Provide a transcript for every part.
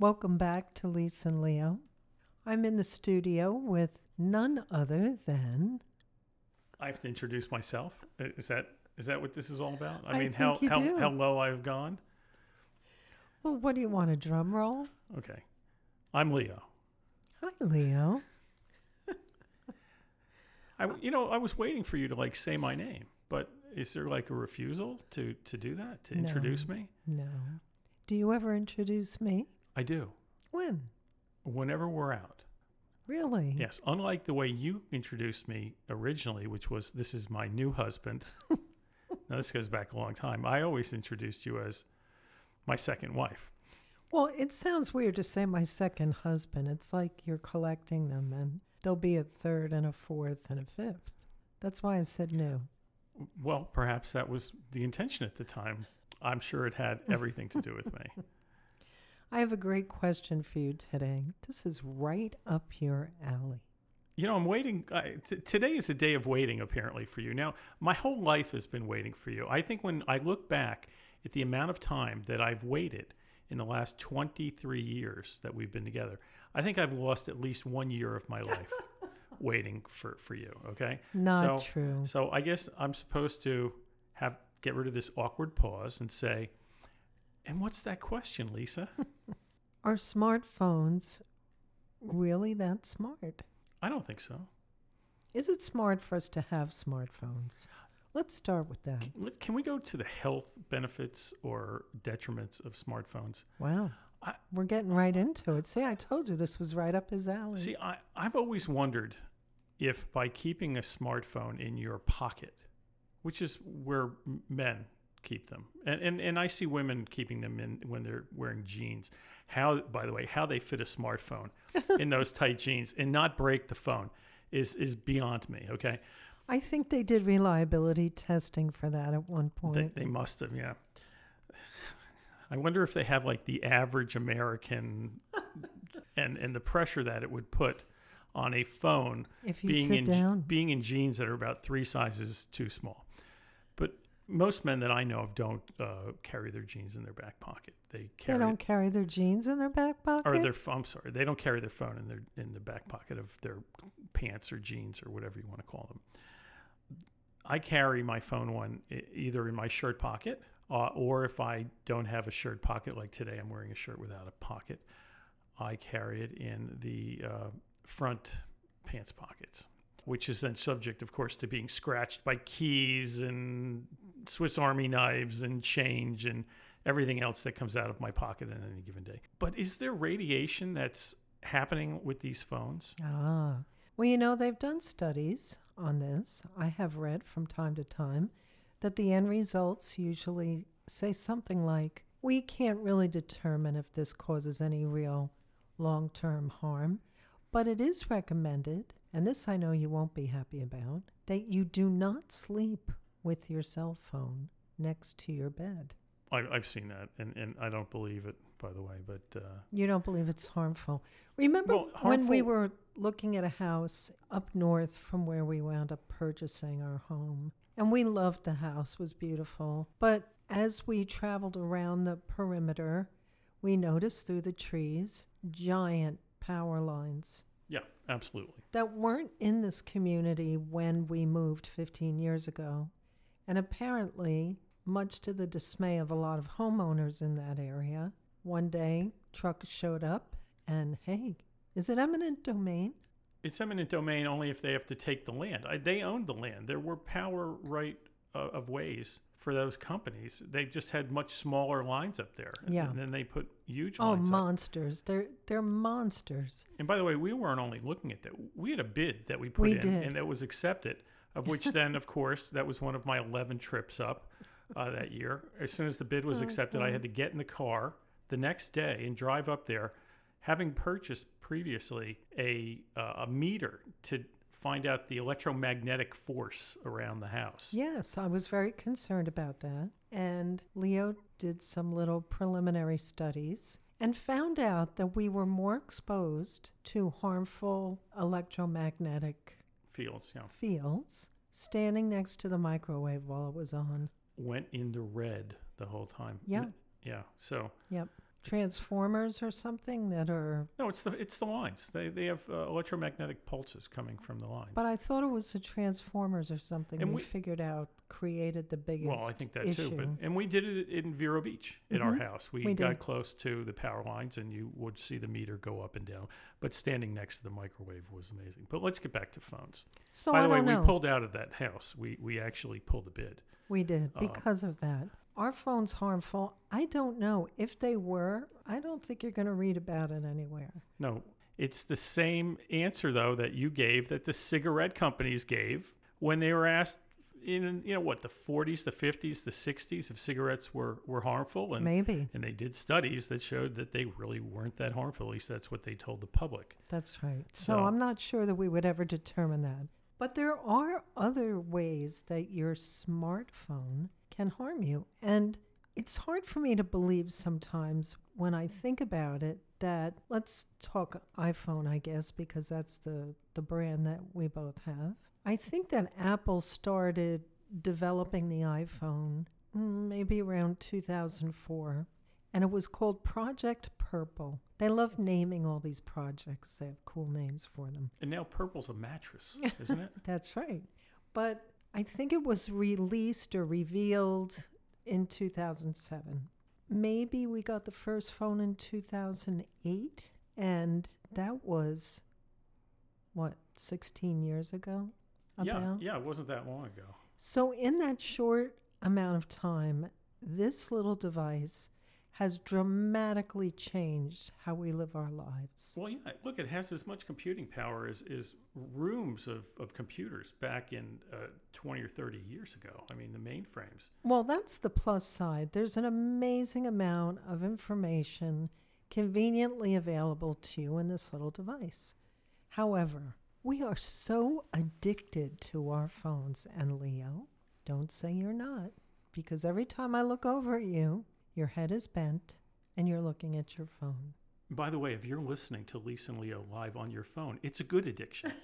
Welcome back to Lisa and Leo. I'm in the studio with none other than. I have to introduce myself. Is that is that what this is all about? I I mean, how how, do. how low I've gone. Well, what do you want? A drum roll? Okay, I'm Leo. Hi, Leo. I you know I was waiting for you to like say my name, but is there like a refusal to to do that to introduce No. me? No. Do you ever introduce me? I do. When? Whenever we're out. Really? Yes, unlike the way you introduced me originally, which was this is my new husband. now this goes back a long time. I always introduced you as my second wife. Well, it sounds weird to say my second husband. It's like you're collecting them, and there'll be a third and a fourth and a fifth. That's why I said no. Well, perhaps that was the intention at the time. I'm sure it had everything to do with me. I have a great question for you today. This is right up your alley. You know, I'm waiting. I, t- today is a day of waiting, apparently, for you. Now, my whole life has been waiting for you. I think when I look back at the amount of time that I've waited in the last 23 years that we've been together, I think I've lost at least one year of my life waiting for, for you. Okay. Not So- true. So I guess I'm supposed to have get rid of this awkward pause and say, and what's that question, Lisa? Are smartphones really that smart? I don't think so. Is it smart for us to have smartphones? Let's start with that. Let- Can we go to the health benefits or detriments of smartphones? Wow. I- We're getting right into it. See, I told you this was right up his alley. See, I, I've always wondered if by keeping a smartphone in your pocket, which is where men keep them, and, and, and I see women keeping them in when they're wearing jeans, how, by the way, how they fit a smartphone in those tight jeans and not break the phone is, is beyond me, okay? I think they did reliability testing for that at one They, point. they must have, yeah. I wonder if they have like the average American and, and the pressure that it would put on a phone if you being sit in down, being in jeans that are about three sizes too small. Most men that I know of don't uh, carry their jeans in their back pocket. They carry. they don't carry their jeans in their back pocket. or their I'm sorry, they don't carry their phone in their in the back pocket of their pants or jeans or whatever you want to call them. I carry my phone one either in my shirt pocket uh, or if I don't have a shirt pocket like today, I'm wearing a shirt without a pocket. I carry it in the uh, front pants pockets, which is then subject, of course, to being scratched by keys and Swiss Army knives and change and everything else that comes out of my pocket on any given day. But is there radiation that's happening with these phones? Ah. Well, you know, they've done studies on this. I have read from time to time that the end results usually say something like, we can't really determine if this causes any real long term harm, but it is recommended, and this I know you won't be happy about, that you do not sleep with your cell phone next to your bed. I, I've seen that, and, and I don't believe it, by the way. But uh, You don't believe it's harmful. Remember Well, when we were looking at a house up north from where we wound up purchasing our home? And we loved the house, was beautiful. But as we traveled around the perimeter, we noticed through the trees giant power lines yeah, absolutely. that weren't in this community when we moved 15 years ago. And apparently, much to the dismay of a lot of homeowners in that area, one day trucks showed up and hey, is it eminent domain? It's eminent domain only if they have to take the land. I, they owned the land. There were power right uh, of ways for those companies. They just had much smaller lines up there. And- Yeah. And then they put huge Oh, lines up. monsters. They're they're monsters. And by the way, we weren't only looking at that. We had a bid that we put We in did. and that was accepted, of which then, of course, that was one of my 11 trips up uh, that year. As soon as the bid was accepted, I had to get in the car the next day and drive up there, having purchased previously a, uh, a meter to find out the electromagnetic force around the house. Yes, I was very concerned about that. And Leo did some little preliminary studies and found out that we were more exposed to harmful electromagnetic Fields, yeah. fields standing next to the microwave while it was on. went in the red the whole time. Yeah. Yeah. So Yep. Transformers or something that are. No, it's the it's the lines. They they have uh, electromagnetic pulses coming from the lines. But I thought it was the Transformers or something And we, we- figured out created the biggest well, I think that issue. too. But and we did it in Vero Beach in our Mhm. house. We, We got did. close to the power lines, and you would see the meter go up and down. But standing next to the microwave was amazing. But let's get back to phones. so By I the way, don't we pulled out of that house. We we actually pulled a bid. We did Uh, because of that. Are phones harmful? I don't know. If they were, I don't think you're going to read about it anywhere. No, it's the same answer though that you gave that the cigarette companies gave when they were asked in you know what the 40s, the 50s, the 60s if cigarettes were were harmful and Maybe. and they did studies that showed that they really weren't that harmful. At least that's what they told the public. That's right. So, So- I'm not sure that we would ever determine that. But there are other ways that your smartphone can harm you. And it's hard for me to believe sometimes when I think about it that let's talk iPhone, I guess, because that's the, the brand that we both have. I think that Apple started developing the iPhone mm, maybe around 2004 and it was called Project Purple. They love naming all these projects. They have cool names for them. And now purple's a mattress, isn't it? That's right. But I think it was released or revealed in 2007. Maybe we got the first phone in 2008, and that was what, 16 years ago? yeah, yeah, it wasn't that long ago. So, in that short amount of time, this little device has dramatically changed how we live our lives. Well, yeah, look, it has as much computing power as, as rooms of, of computers back in uh, 20 or 30 years ago. I mean, the mainframes. Well, that's the plus side. There's an amazing amount of information conveniently available to you in this little device. However, we are so addicted to our phones, and Leo, don't say you're not, because every time I look over at you, your head is bent and you're looking at your phone. By the way, if you're listening to Lisa and Leo live on your phone, it's a good addiction.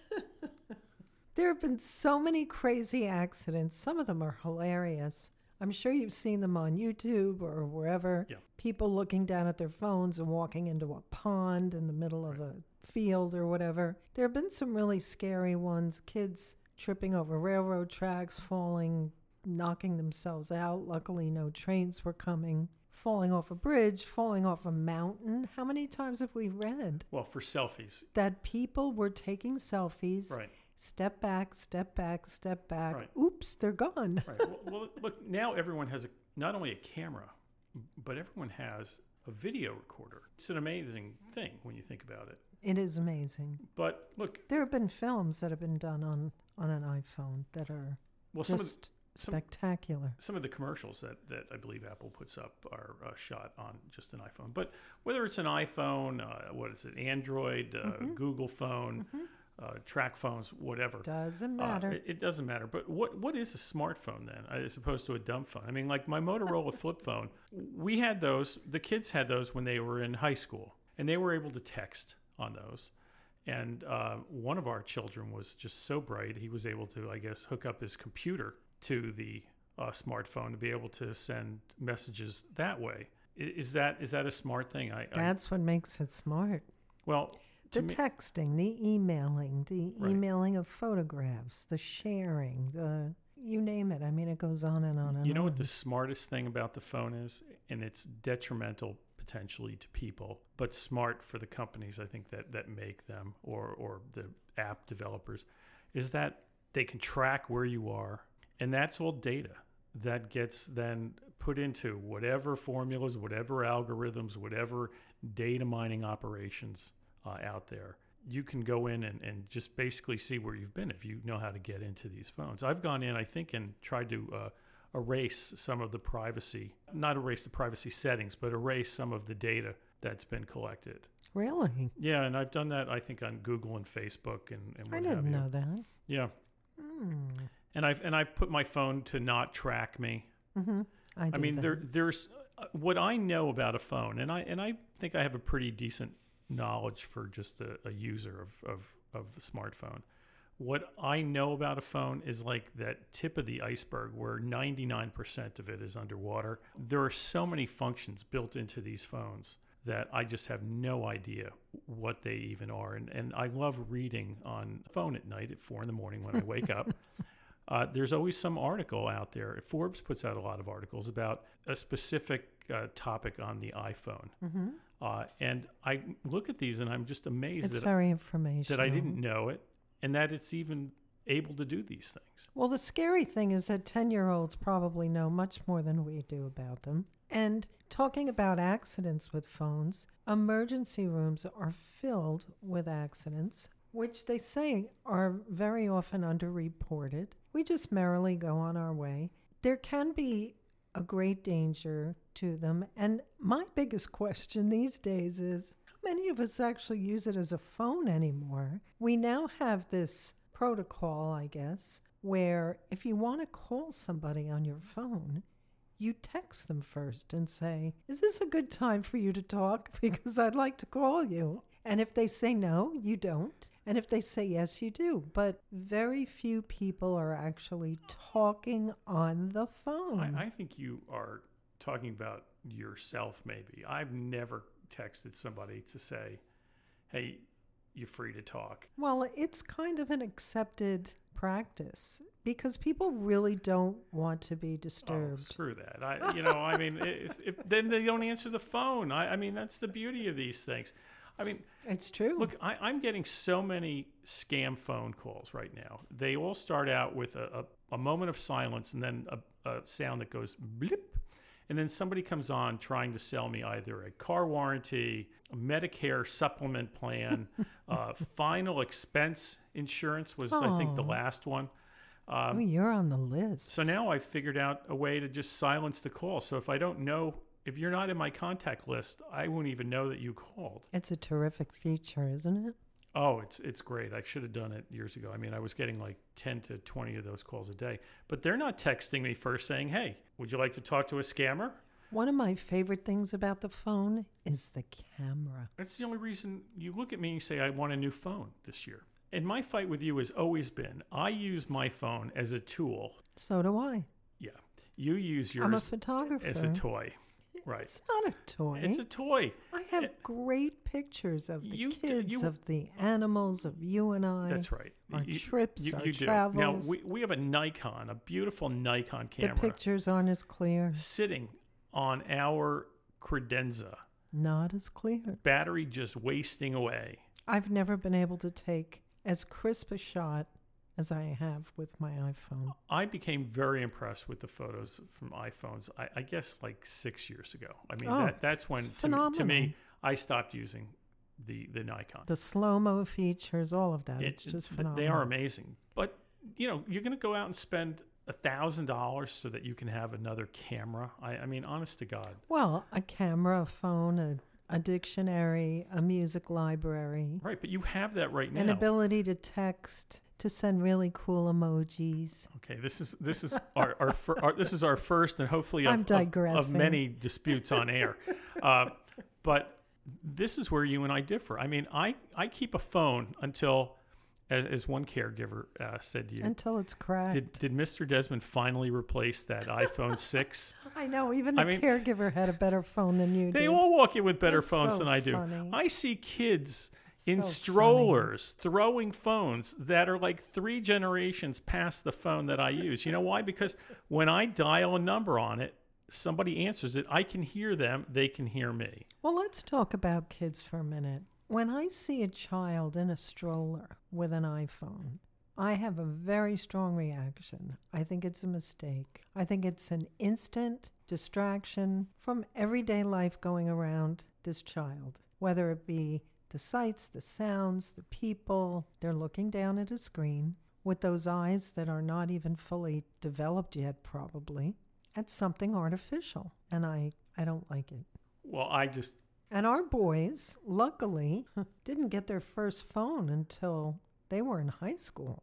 There have been so many crazy accidents. Some of them are hilarious. I'm sure you've seen them on YouTube or wherever. Yeah. People looking down at their phones and walking into a pond in the middle of a field or whatever. There have been some really scary ones. Kids tripping over railroad tracks, falling, knocking themselves out. Luckily, no trains were coming. Falling off a bridge, falling off a mountain. How many times have we read well, for selfies. that people were taking selfies? Right, Step back, step back, step back. Right. Oops, they're gone. right. well, well, look, now everyone has a, not only a camera, but everyone has a video recorder. It's an amazing thing when you think about it. It is amazing. But look, There have been films that have been done on, on an iPhone that are well, some of, the, just some, spectacular. some of the commercials that, that I believe Apple puts up are uh, shot on just an iPhone. But whether it's an iPhone, uh, what is it, Android, uh, Mhm. Google phone, uh, track phones, whatever. It doesn't Uh, matter. it, it doesn't matter. But what what is a smartphone then, as opposed to a dumb phone? I mean, like my Motorola flip phone, we had those. The kids had those when they were in high school, and they were able to text on those. And uh, one of our children was just so bright, he was able to, I guess, hook up his computer to the uh, smartphone to be able to send messages that way. Is that is that a smart thing? I, I That's what makes it smart. well, The me, texting, the emailing, the Right. emailing of photographs, the sharing, the you name it. I mean, it goes on and on and on. You know on. what the smartest thing about the phone is? And it's detrimental potentially to people, but smart for the companies I think that, that make them or, or the app developers is that they can track where you are. And that's all data that gets then put into whatever formulas, whatever algorithms, whatever data mining operations uh, out there. You can go in and, and just basically see where you've been if you know how to get into these phones. I've gone in, I think, and tried to uh, erase some of the privacy, not erase the privacy settings, but erase some of the data that's been collected. really? Yeah, and I've done that, I think, on Google and Facebook and, and what I have didn't you. know that. Yeah, Hmm. And I've and I've put my phone to not track me. Mm-hmm. I, I mean, that. there there's uh, what I know about a phone, and I and I think I have a pretty decent knowledge for just a, a user of, of of the smartphone. What I know about a phone is like that tip of the iceberg where 99% of it is underwater. There are so many functions built into these phones that I just have no idea what they even are. And, and I love reading on phone at night at four in the morning when I wake up. Uh, there's always some article out there. Forbes puts out a lot of articles about a specific uh, topic on the iPhone. Mm-hmm. Uh, and I look at these and I'm just amazed It's that, very informational. that I didn't know it and that it's even able to do these things. Well, the scary thing is that 10 year olds probably know much more than we do about them. And talking about accidents with phones, emergency rooms are filled with accidents, which they say are very often underreported. We just merrily go on our way. There can be a great danger to them. And my biggest question these days is how many of us actually use it as a phone anymore? We now have this protocol, I guess, where if you want to call somebody on your phone, you text them first and say, Is this a good time for you to talk? Because I'd like to call you. And if they say no, you don't. And if they say yes, you do. But very few people are actually talking on the phone. I, I think you are talking about yourself, maybe. I've never texted somebody to say, hey, you're free to talk. Well, it's kind of an accepted practice because people really don't want to be Oh, disturbed. screw that. I, you know, I mean, if, if then they don't answer the phone. I, I mean, that's the beauty of these things. I mean, it's true. look, I, I'm getting so many scam phone calls right now. They all start out with a, a, a moment of silence and then a, a sound that goes blip. And then somebody comes on trying to sell me either a car warranty, a Medicare supplement plan, uh, final expense insurance was, I think, the Oh. last one. oh, Um, you're on the list. so now I've figured out a way to just silence the call. So if I don't know, if you're not in my contact list, I won't even know that you called. it's a terrific feature, isn't it? Oh, it's it's great. I should have done it years ago. I mean, I was getting like 10 to 20 of those calls a day. But they're not texting me first saying, "Hey, would you like to talk to a scammer?" One of my favorite things about the phone is the camera. That's the only reason you look at me and say, "I want a new phone this year." And my fight with you has always been, I use my phone as a tool. So do I. Yeah. You use I'm a yours photographer. as a toy. Right. It's not a toy. It's a toy. I have eh, great pictures of the You kids, you- of the animals, of you and I. That's right. Our You- trips, you, our do. travels. Now we, we have a Nikon, a beautiful Nikon camera. the pictures aren't as clear. sitting on our credenza. Not as clear. Battery just wasting away. I've never been able to take as crisp a shot as I have with my iPhone. I became very impressed with the photos from iPhones. I, I guess like six years ago. I mean, Oh, that, that's when to me, to me I stopped using the the Nikon. The slow mo features, all of that. It- it's just phenomenal. They are amazing. But you know, you're going to go out and spend a thousand dollars so that you can have another camera. I, I mean, honest to God. Well, a camera, a phone, a, a dictionary, a music library, Right, but you have that right now. an ability to text, to send really cool emojis. Okay, this is this is our, our, fir- our this is our first and hopefully of, of- of, many disputes on air. Uh, but this is where you and I differ. I mean, I I keep a phone until, as, as one caregiver uh, said to you, Until it's cracked. did did Mr. Desmond finally replace that iPhone six? I know, even the I mean- caregiver had a better phone than you They did. all walk in with better That's phones so than I do. funny. I see kids in So funny. strollers throwing phones that are like three generations past the phone that I use. You know why? Because when I dial a number on it, somebody answers it. I can hear them, they can hear me. Well, let's talk about kids for a minute. When I see a child in a stroller with an iPhone, I have a very strong reaction. I think it's a mistake. I think it's an instant distraction from everyday life going around this child, whether it be the sights, the sounds, the people. They're looking down at a screen with those eyes that are not even fully developed yet, probably, at something artificial. And I, I don't like it. Well, I just And our boys, luckily, didn't get their first phone until they were in high school.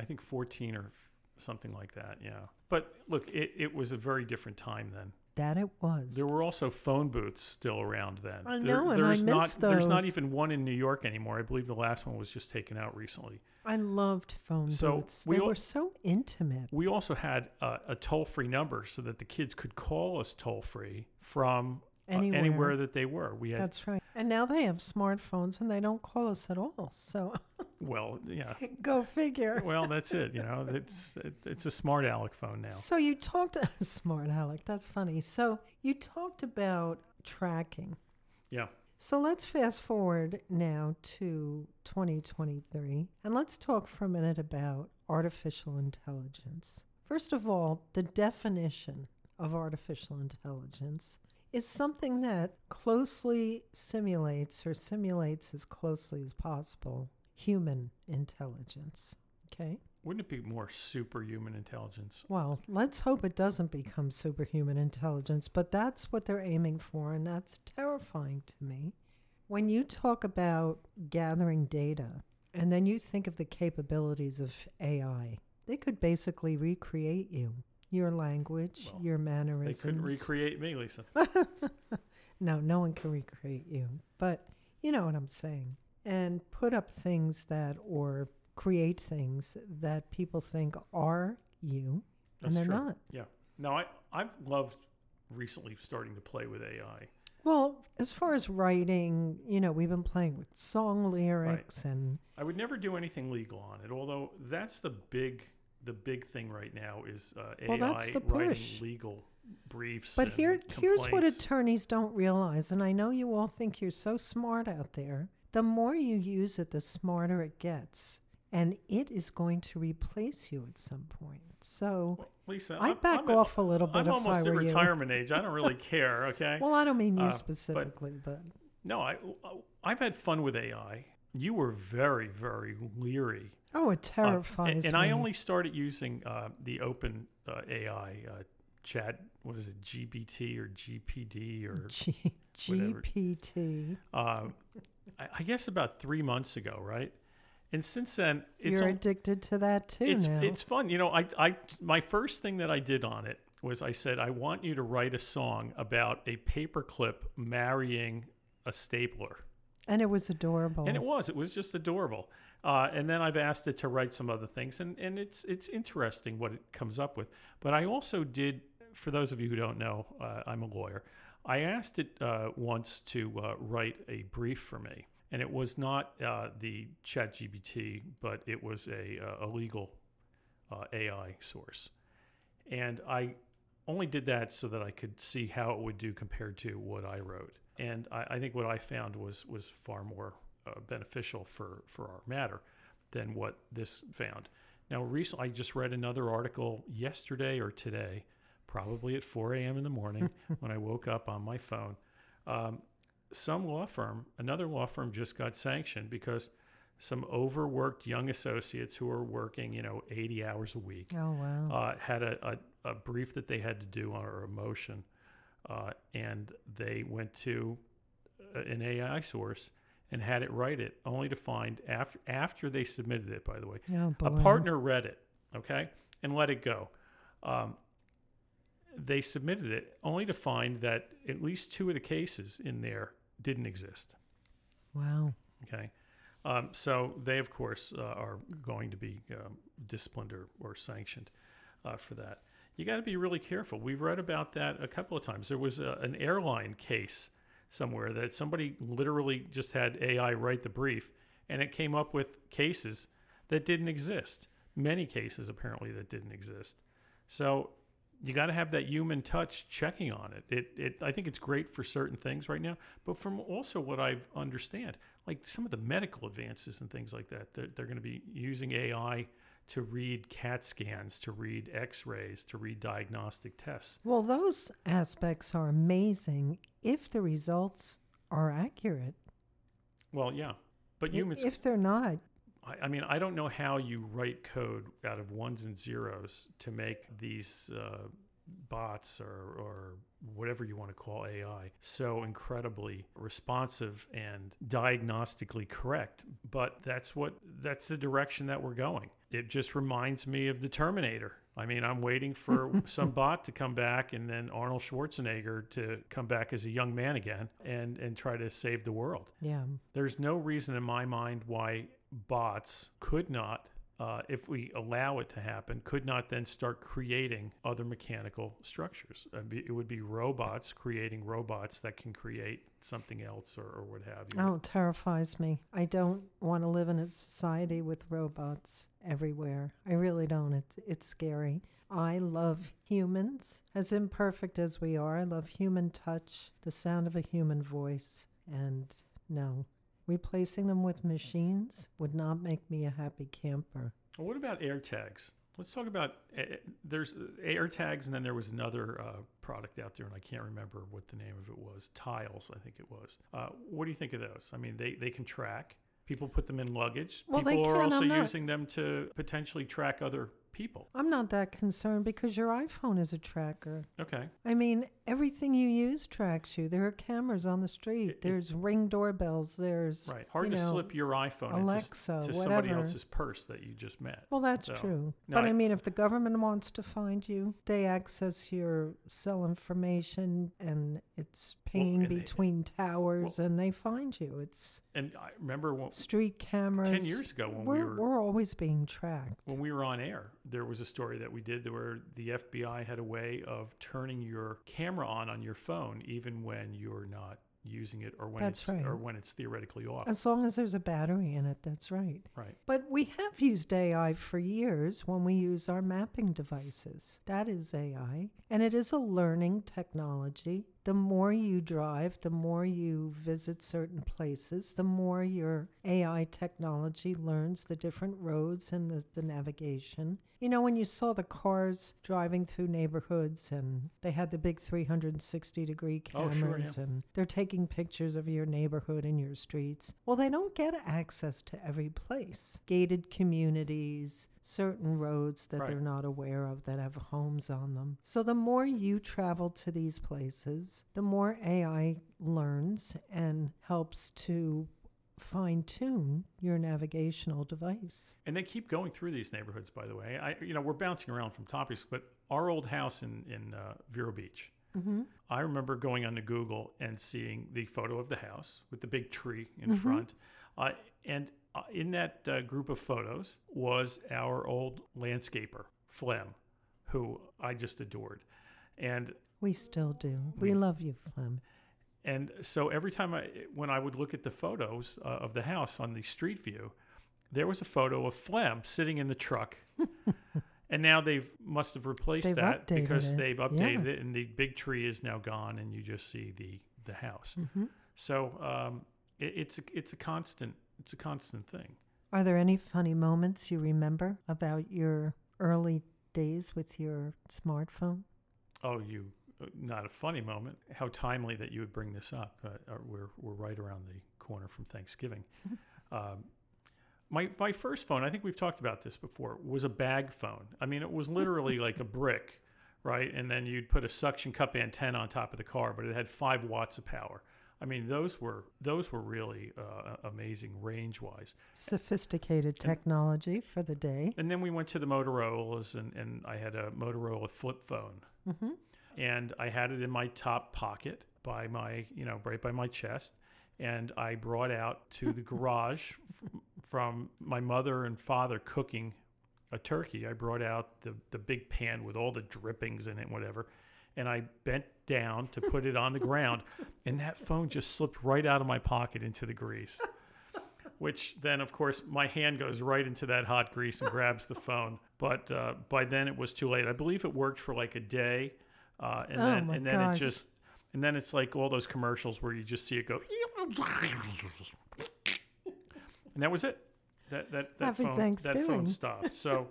I think 14 or f- something like that, yeah. But look, it, it was a very different time then. That it was. There were also phone booths still around then. I There- know, and I there's not miss there's not even one in New York anymore. I believe the last one was just taken out recently. I loved phone So booths. we They all- were so intimate. We also had a, a toll free number so that the kids could call us toll free from uh, Anywhere. anywhere that they were. We had That's right. And now they have smartphones and they don't call us at all. So well, yeah. go figure. Well, that's it. You know, it's it, it's a smart Alec phone now. So you talked a smart Alec. That's funny. So you talked about tracking. Yeah. So let's fast forward now to 2023 and let's talk for a minute about artificial intelligence. First of all, the definition of artificial intelligence is something that closely simulates or simulates as closely as possible human intelligence. Okay? Wouldn't it be more superhuman intelligence? Well, let's hope it doesn't become superhuman intelligence, but that's what they're aiming for, and that's terrifying to me. When you talk about gathering data, and then you think of the capabilities of AI, they could basically recreate you, your language, Well, your mannerisms. They couldn't recreate me, Lisa. no, no one can recreate you, but you know what I'm saying. And put up things that, or create things that people think are you, That's and they're true. not. No, I I've loved recently starting to play with AI. Well, as far as writing, you know, we've been playing with song lyrics and I would never do anything legal on it, although that's the big the big thing right now is uh, AI Well, that's the writing push. legal briefs. but here here's what attorneys don't realize and I know you all think you're so smart out there. The more you use it, the smarter it gets. And it is going to replace you at some point. So Well, Lisa, I'd I'm- back I'm off a little bit I'm if almost I at were you. retirement age. I don't really care. Okay. Well, I don't mean you Uh, specifically, but, no, I I've had fun with AI. You were very very leery oh, it Uh, terrifies and, and me. I only started using uh, the open uh, AI uh, chat. What is it, GBT or GPD or G- GPT. uh, I, I guess about three months ago, right? And since then, it's You're addicted to that too it's now. it's fun. You know, I I my first thing that I did on it was I said I want you to write a song about a paperclip marrying a stapler. and it was adorable. And it was. It was just adorable. Uh, and then I've asked it to write some other things, and, and it's it's interesting what it comes up with. But I also did, for those of you who don't know, uh, I'm a lawyer. I asked it uh, once to uh, write a brief for me, and it was not uh, the ChatGPT, but it was a, uh, a legal uh, AI source. And I only did that so that I could see how it would do compared to what I wrote. And I, I think what I found was was far more beneficial for for our matter than what this found. Now, recently, I just read another article yesterday or today, probably at 4 a.m. in the morning when I woke up on my phone. Um, some law firm, another law firm, just got sanctioned because some overworked young associates who are working, you know, 80 hours a week oh wow. uh, had a, a, a brief that they had to do on a motion, uh, and they went to uh, an AI source and had it write it, only to find after after they submitted it. By the way, oh a partner read it, okay, and let it go. Um, they submitted it only to find that at least two of the cases in there didn't exist. Wow. Okay. Um, so they, of course, uh, are going to be um, disciplined or, or sanctioned uh, for that. You got to be really careful. We've read about that a couple of times. There was a, an airline case somewhere that somebody literally just had AI write the brief, and it came up with cases that didn't exist. Many cases, apparently, that didn't exist. So you got to have that human touch checking on it. It, it. I think it's great for certain things right now, but from also what I understand, like some of the medical advances and things like that, they're, they're going to be using AI to read CAT scans, to read X-rays, to read diagnostic tests. Well, those aspects are amazing if the results are accurate. Well, yeah, but humans. If they're not, I, I mean, I don't know how you write code out of ones and zeros to make these uh, bots or, or whatever you want to call AI so incredibly responsive and diagnostically correct. But that's what that's the direction that we're going. It just reminds me of the Terminator. I mean, I'm waiting for some bot to come back and then Arnold Schwarzenegger to come back as a young man again and, and try to save the world. yeah. There's no reason in my mind why bots could not uh, if we allow it to happen, could not then start creating other mechanical structures. Uh, It would be robots creating robots that can create something else or, or what have you. Oh, it terrifies me. I don't want to live in a society with robots everywhere. I really don't. It's scary. I love humans, as imperfect as we are. I love human touch, the sound of a human voice, and no, replacing them with machines would not make me a happy camper. Well, what about AirTags? Let's talk about uh, uh, there's uh, AirTags, and then there was another uh, product out there, and I can't remember what the name of it was. Tiles, I think it was. Uh, what do you think of those? I mean, they they can track. People put them in luggage. Well, they People are also not- using them to potentially track other people. I'm not that concerned because your iPhone is a tracker. Okay. I mean, everything you use tracks you. There are cameras on the street. it- There's ring doorbells. There's Right. Hard to know, slip your iPhone into, Alexa, to whatever. somebody else's purse that you just met. Well, that's So, true. but I, I- mean, if the government wants to find you, they access your cell information and it's paying and they- between towers and they find you. It's And I remember when, street cameras. 10 years ago when we're, we were we're always being tracked. when we were on air, there was a story that we did where the FBI had a way of turning your camera on on your phone even when you're not using it or when That's it's right. or when it's theoretically off. As long as there's a battery in it, that's right. right. But we have used AI for years when we use our mapping devices. That is AI. And it is a learning technology. The more you drive, the more you visit certain places, the more your AI technology learns the different roads and the, the navigation. You know, when you saw the cars driving through neighborhoods and they had the big 360 degree Oh, cameras sure, and they're taking pictures of your neighborhood and your streets. Well, they don't get access to every place. Gated communities, certain roads that Right. they're not aware of that have homes on them. So the more you travel to these places, the more AI learns and helps to fine tune your navigational device. And they keep going through these neighborhoods by the way. I you know, we're bouncing around from topics, but our old house in in uh, Vero Beach. Mm-hmm. I remember going onto Google and seeing the photo of the house with the big tree in Mhm. front. Uh, and in that uh, group of photos was our old landscaper, Flem, who I just adored. And We still do. We, We- love you, Flem. and so every time I, when I would look at the photos uh, of the house on the street view, there was a photo of Flem sitting in the truck. and now they've must have replaced They've that because it. they've updated Yeah. it, and the big tree is now gone, and you just see the the house. hmm So um, it, it's a, it's a constant it's a constant thing. Are there any funny moments you remember about your early days with your smartphone? Oh, you uh, not a funny moment. How timely that you would bring this up. Uh, uh, we're we're right around the corner from Thanksgiving. um, my my first phone, I think we've talked about this before, was a bag phone. I mean, it was literally like a brick, right? And then you'd put a suction cup antenna on top of the car, but it had five watts of power. I mean, those were those were really uh, amazing range wise. Sophisticated technology for the day. And then we went to the Motorola's, and, and I had a Motorola flip phone. hmm and I had it in my top pocket by my, you know, right by my chest. And I brought out to the garage f- from my mother and father cooking a turkey. I brought out the, the big pan with all the drippings in it, and whatever. And I bent down to put it on the ground, and that phone just slipped right out of my pocket into the grease. Which then, of course, my hand goes right into that hot grease and grabs the phone. But uh, by then, it was too late. I believe it worked for like a day, uh, and Oh then and then gosh. it just and then it's like all those commercials where you just see it go, and that was it. That that that Happy phone that phone stopped. So,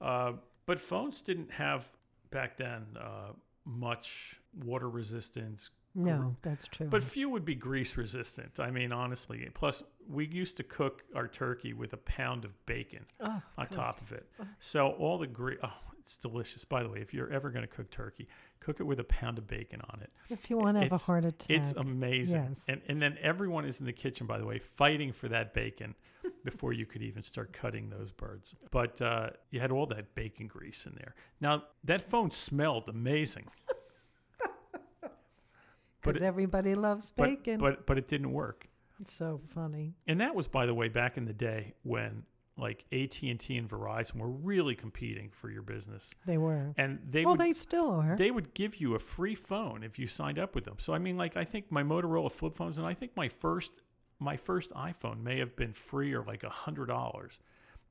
uh, but phones didn't have back then uh, much water resistance, No, that's true. but few would be grease resistant. I mean, honestly. Plus, we used to cook our turkey with a pound of bacon oh, on good. top of it. Oh. So all the grease. Oh, it's delicious. By the way, if you're ever going to cook turkey, cook it with a pound of bacon on it. If you want to have a heart attack, It's amazing. Yes. And and then everyone is in the kitchen, by the way, fighting for that bacon before you could even start cutting those birds. But uh, you had all that bacon grease in there. Now that phone smelled amazing. because everybody loves But, bacon. but but it didn't work. it's so funny. And that was, by the way, back in the day when like AT and Verizon were really competing for your business, They were. and they well, would they still are. they would give you a free phone if you signed up with them. So I mean, like I think my Motorola flip phones, and I think my first my first iPhone may have been free or like a hundred dollars.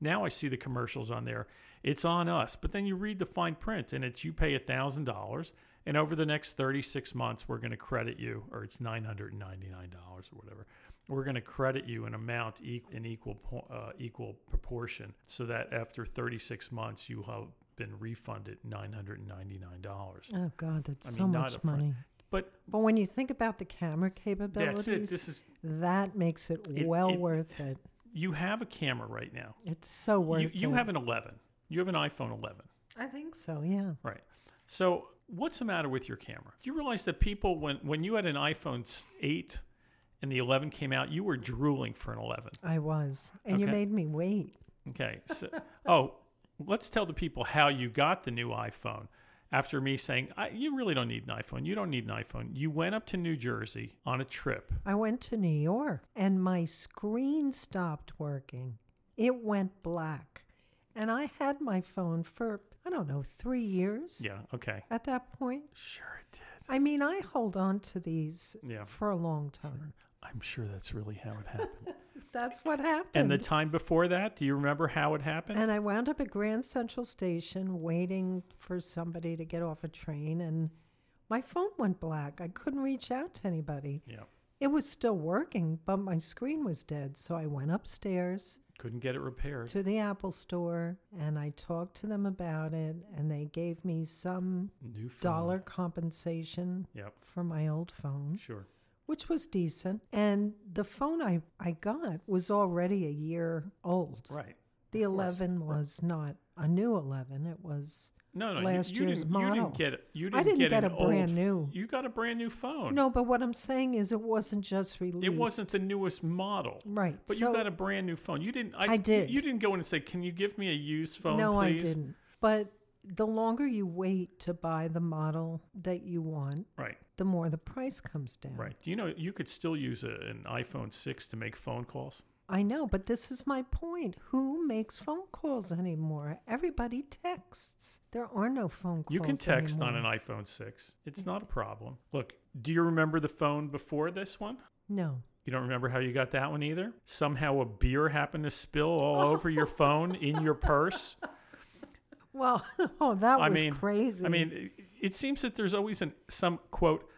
Now I see the commercials on there. It's on us, but then you read the fine print, and it's you pay a thousand dollars, and over the next thirty six months, we're going to credit you, or it's nine hundred and ninety nine dollars or whatever. We're going to credit you an amount in equal uh, equal proportion, so that after thirty six months, you have been refunded nine hundred and ninety nine dollars. oh God, that's I so mean, much money. But But when you think about the camera capabilities, that's it. This is that makes it, It- well it- worth it. you have a camera right now. It's so worth You, it. you have an 11. You have an iPhone 11. I think so. Yeah. Right. So what's the matter with your camera? Do you realize that people, when when you had an iPhone 8 and the 11 came out, you were drooling for an 11. I was, and you made me wait. Okay. So, oh, let's tell the people how you got the new iPhone. After me saying, I, you really don't need an iPhone. You don't need an iPhone. You went up to New Jersey on a trip. I went to New York, and my screen stopped working. It went black, and I had my phone for I don't know three years. Yeah. Okay. At that point, Sure it did. I mean, I hold on to these Yeah. for a long time. I'm sure that's really how it happened. That's what happened. and the time before that, do you remember how it happened? And I wound up at Grand Central Station waiting for somebody to get off a train, and my phone went black. I couldn't reach out to anybody. yeah. It was still working, but my screen was dead. So I went upstairs Couldn't get it repaired. to the Apple store and I talked to them about it, and they gave me some New dollar compensation Yep. for my old phone, Sure. Which was decent. And the phone I, I got was already a year old. Right. The Of course. 11 was not a new 11. It was No, no. last you, year's didn't, You model. didn't get. You didn't I didn't get, get, a brand old, new. You got a brand new phone. No, but what I'm saying is it wasn't just released. it wasn't the newest model. right. But so you got a brand new phone. You didn't. I, I did. You didn't go in and say, "Can you give me a used phone, no, please?" I didn't. But the longer you wait to buy the model that you want, Right. The more the price comes down. Right. Do you know you could still use a, an iPhone six to make phone calls? I know, but this is my point. Who makes phone calls anymore? Everybody texts. There are no phone calls. You can text on an iPhone six. It's mm. not a problem. Look, do you remember the phone before this one? No. You don't remember how you got that one either? Somehow a beer happened to spill all over your phone in your purse. Well, oh, that I was mean- crazy. I mean, it, seems that there's always an, some quote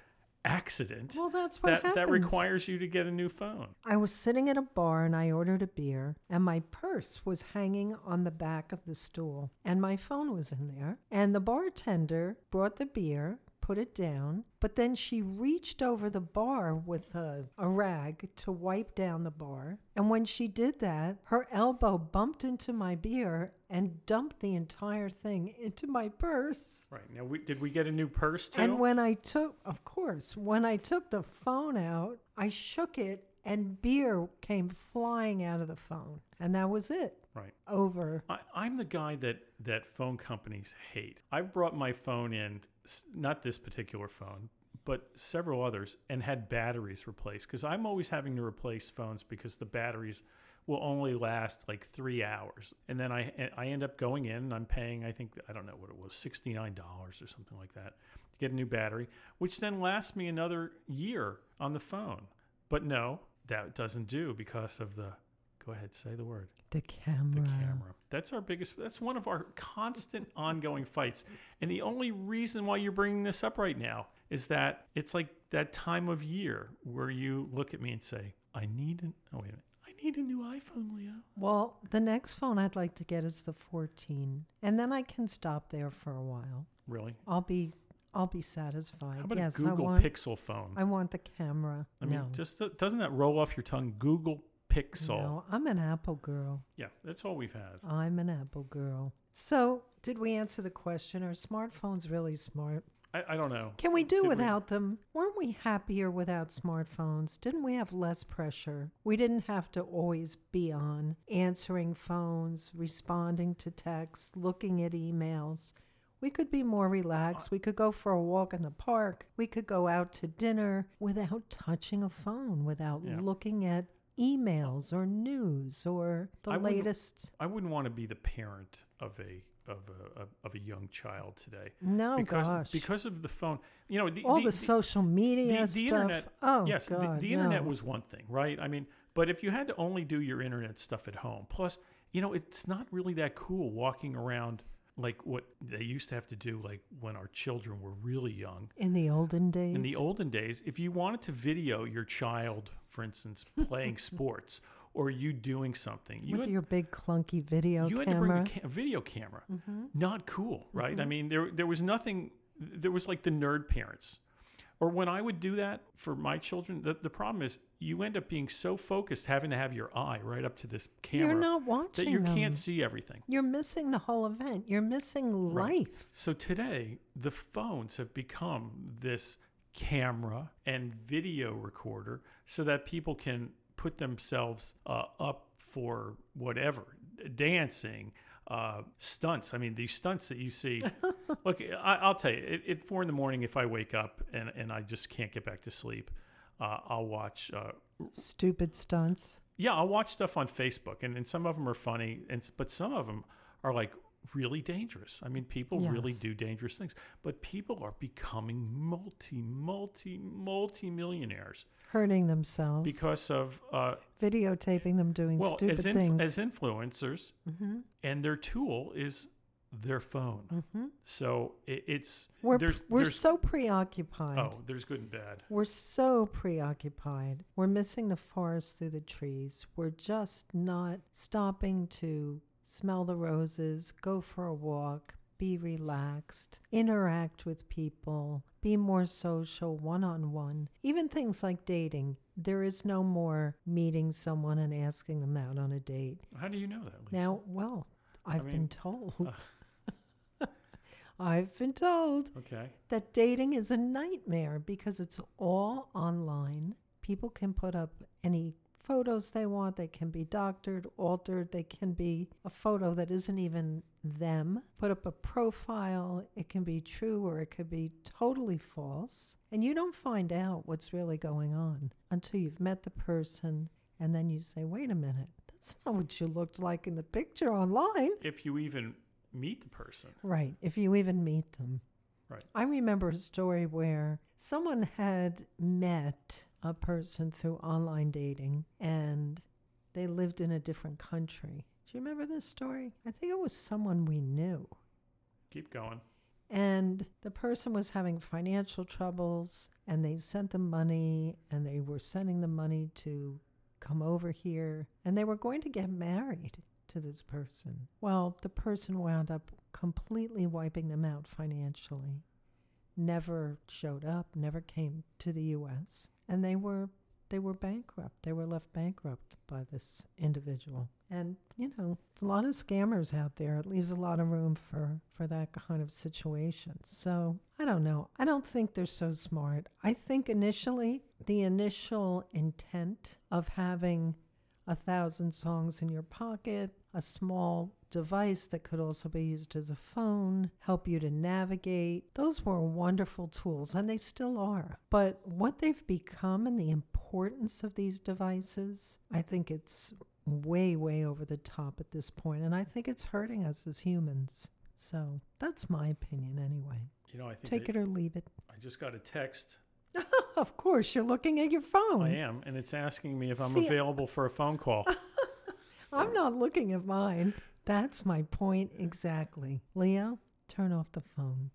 accident well, that's what that, happens. that requires you to get a new phone. I was sitting at a bar and I ordered a beer, and my purse was hanging on the back of the stool, and my phone was in there. And the bartender brought the beer, put it down, but then she reached over the bar with a, a rag to wipe down the bar. And when she did that, her elbow bumped into my beer and dumped the entire thing into my purse. Right now, we, did we get a new purse too? And when I took, of course, when I took the phone out, I shook it and beer came flying out of the phone. And that was it. right. Over. I, I'm the guy that that phone companies hate. I've brought my phone in, not this particular phone, but several others, and had batteries replaced because I'm always having to replace phones because the batteries will only last like three hours, and then I I end up going in and I'm paying I think I don't know what it was sixty nine dollars or something like that to get a new battery, which then lasts me another year on the phone. But no, that doesn't do because of the. Go ahead, say the word The camera. the camera. That's our biggest. That's one of our constant ongoing fights. And the only reason why you're bringing this up right now is that it's like that time of year where you look at me and say, "I need an. Oh wait a minute. I need a new iPhone, Leo." Well, the next phone I'd like to get is the 14. And then I can stop there for a while. Really? I'll be I'll be satisfied. How about yes, a Google want Pixel phone? I want the camera. I mean, no. just doesn't that roll off your tongue? Google Pixel. No, I'm an Apple girl. Yeah, that's all we've had. I'm an Apple girl. So, did we answer the question? Are smartphones really smart? I, I don't know. Can we do Did we? without them? Weren't we happier without smartphones? Didn't we have less pressure? We didn't have to always be on answering phones, responding to texts, looking at emails. We could be more relaxed. We could go for a walk in the park. We could go out to dinner without touching a phone, without Yeah. looking at emails or news or the I latest. I wouldn't want to be the parent of a of a, of- a young child today No, because gosh. because of the phone. You know, the, all the, the, social media the stuff. internet- oh, yes, the- God, the, internet no. was one thing, right? I mean, but if you had to only do your internet stuff at home, plus, you know, it's not really that cool walking around like what they used to have to do, like when our children were really young. in the olden days. In the olden days, if you wanted to video your child, for instance, playing sports or you doing something, you with had, your big clunky video camera. you had to bring a, ca- a video camera. Mm-hmm. Not cool, right? I mm-hmm. mean, there there was nothing. There was like the nerd parents, or when I would do that for my children. The, the problem is you end up being so focused, having to have your eye right up to this camera You're not watching that you them. can't see everything. You're missing the whole event. You're missing Right. life. So today, the phones have become this camera and video recorder so that people can put themselves uh, up for whatever dancing, uh, stunts. I mean, these stunts that you see. look, I, I'll tell you, at, at four in the morning, if I wake up and, and I just can't get back to sleep, uh, I'll watch uh, Stupid stunts. yeah, I'll watch stuff on Facebook, and, and some of them are funny, and but some of them are like really dangerous. I mean, people really do dangerous things, but people are becoming multi, multi, multi millionaires Hurting themselves. because of uh, videotaping them doing well, stupid as inf- things. as influencers, mm-hmm. and their tool is their phone. Mm-hmm. So it, it's We're, there's we're there's so preoccupied. oh, there's good and bad. We're so preoccupied. We're missing the forest through the trees. We're just not stopping to smell the roses, go for a walk, be relaxed, interact with people, be more social one on one. Even things like dating. There is no more meeting someone and asking them out on a date. How do you know that? Lisa? Now, well, I've mean, been told. uh. I've been told okay, that dating is a nightmare because it's all online. People can put up any photos they want. They can be doctored, altered. They can be a photo that isn't even them. Put up a profile. It can be true or it could be totally false. And you don't find out what's really going on until you've met the person and then you say, wait a minute, that's not what you looked like in the picture online. if you even meet the person, Right, if you even meet them. Right. I remember a story where someone had met a person through online dating and they lived in a different country. Do you remember this story? I think it was someone we knew. keep going. And the person was having financial troubles, and they sent them money, and they were sending the money to come over here, and they were going to get married to this person. Well, the person wound up completely wiping them out financially, never showed up, never came to the U.S., and they were they were bankrupt. They were left bankrupt by this individual. And you know, a lot of scammers out there. It leaves a lot of room for for that kind of situation. So I don't know. I don't think they're so smart. I think initially the initial intent of having a thousand songs in your pocket, a small device that could also be used as a phone, help you to navigate. Those were wonderful tools, and they still are. But what they've become and the importance of these devices, I think it's way, way over the top at this point, and I think it's hurting us as humans. So that's my opinion anyway. You know, I think Take it or leave it. I just got a text of course, you're looking at your phone. I am, and it's asking me if I'm See, available for a phone call. I'm not looking at mine. That's my point exactly. Leo, turn off the phone.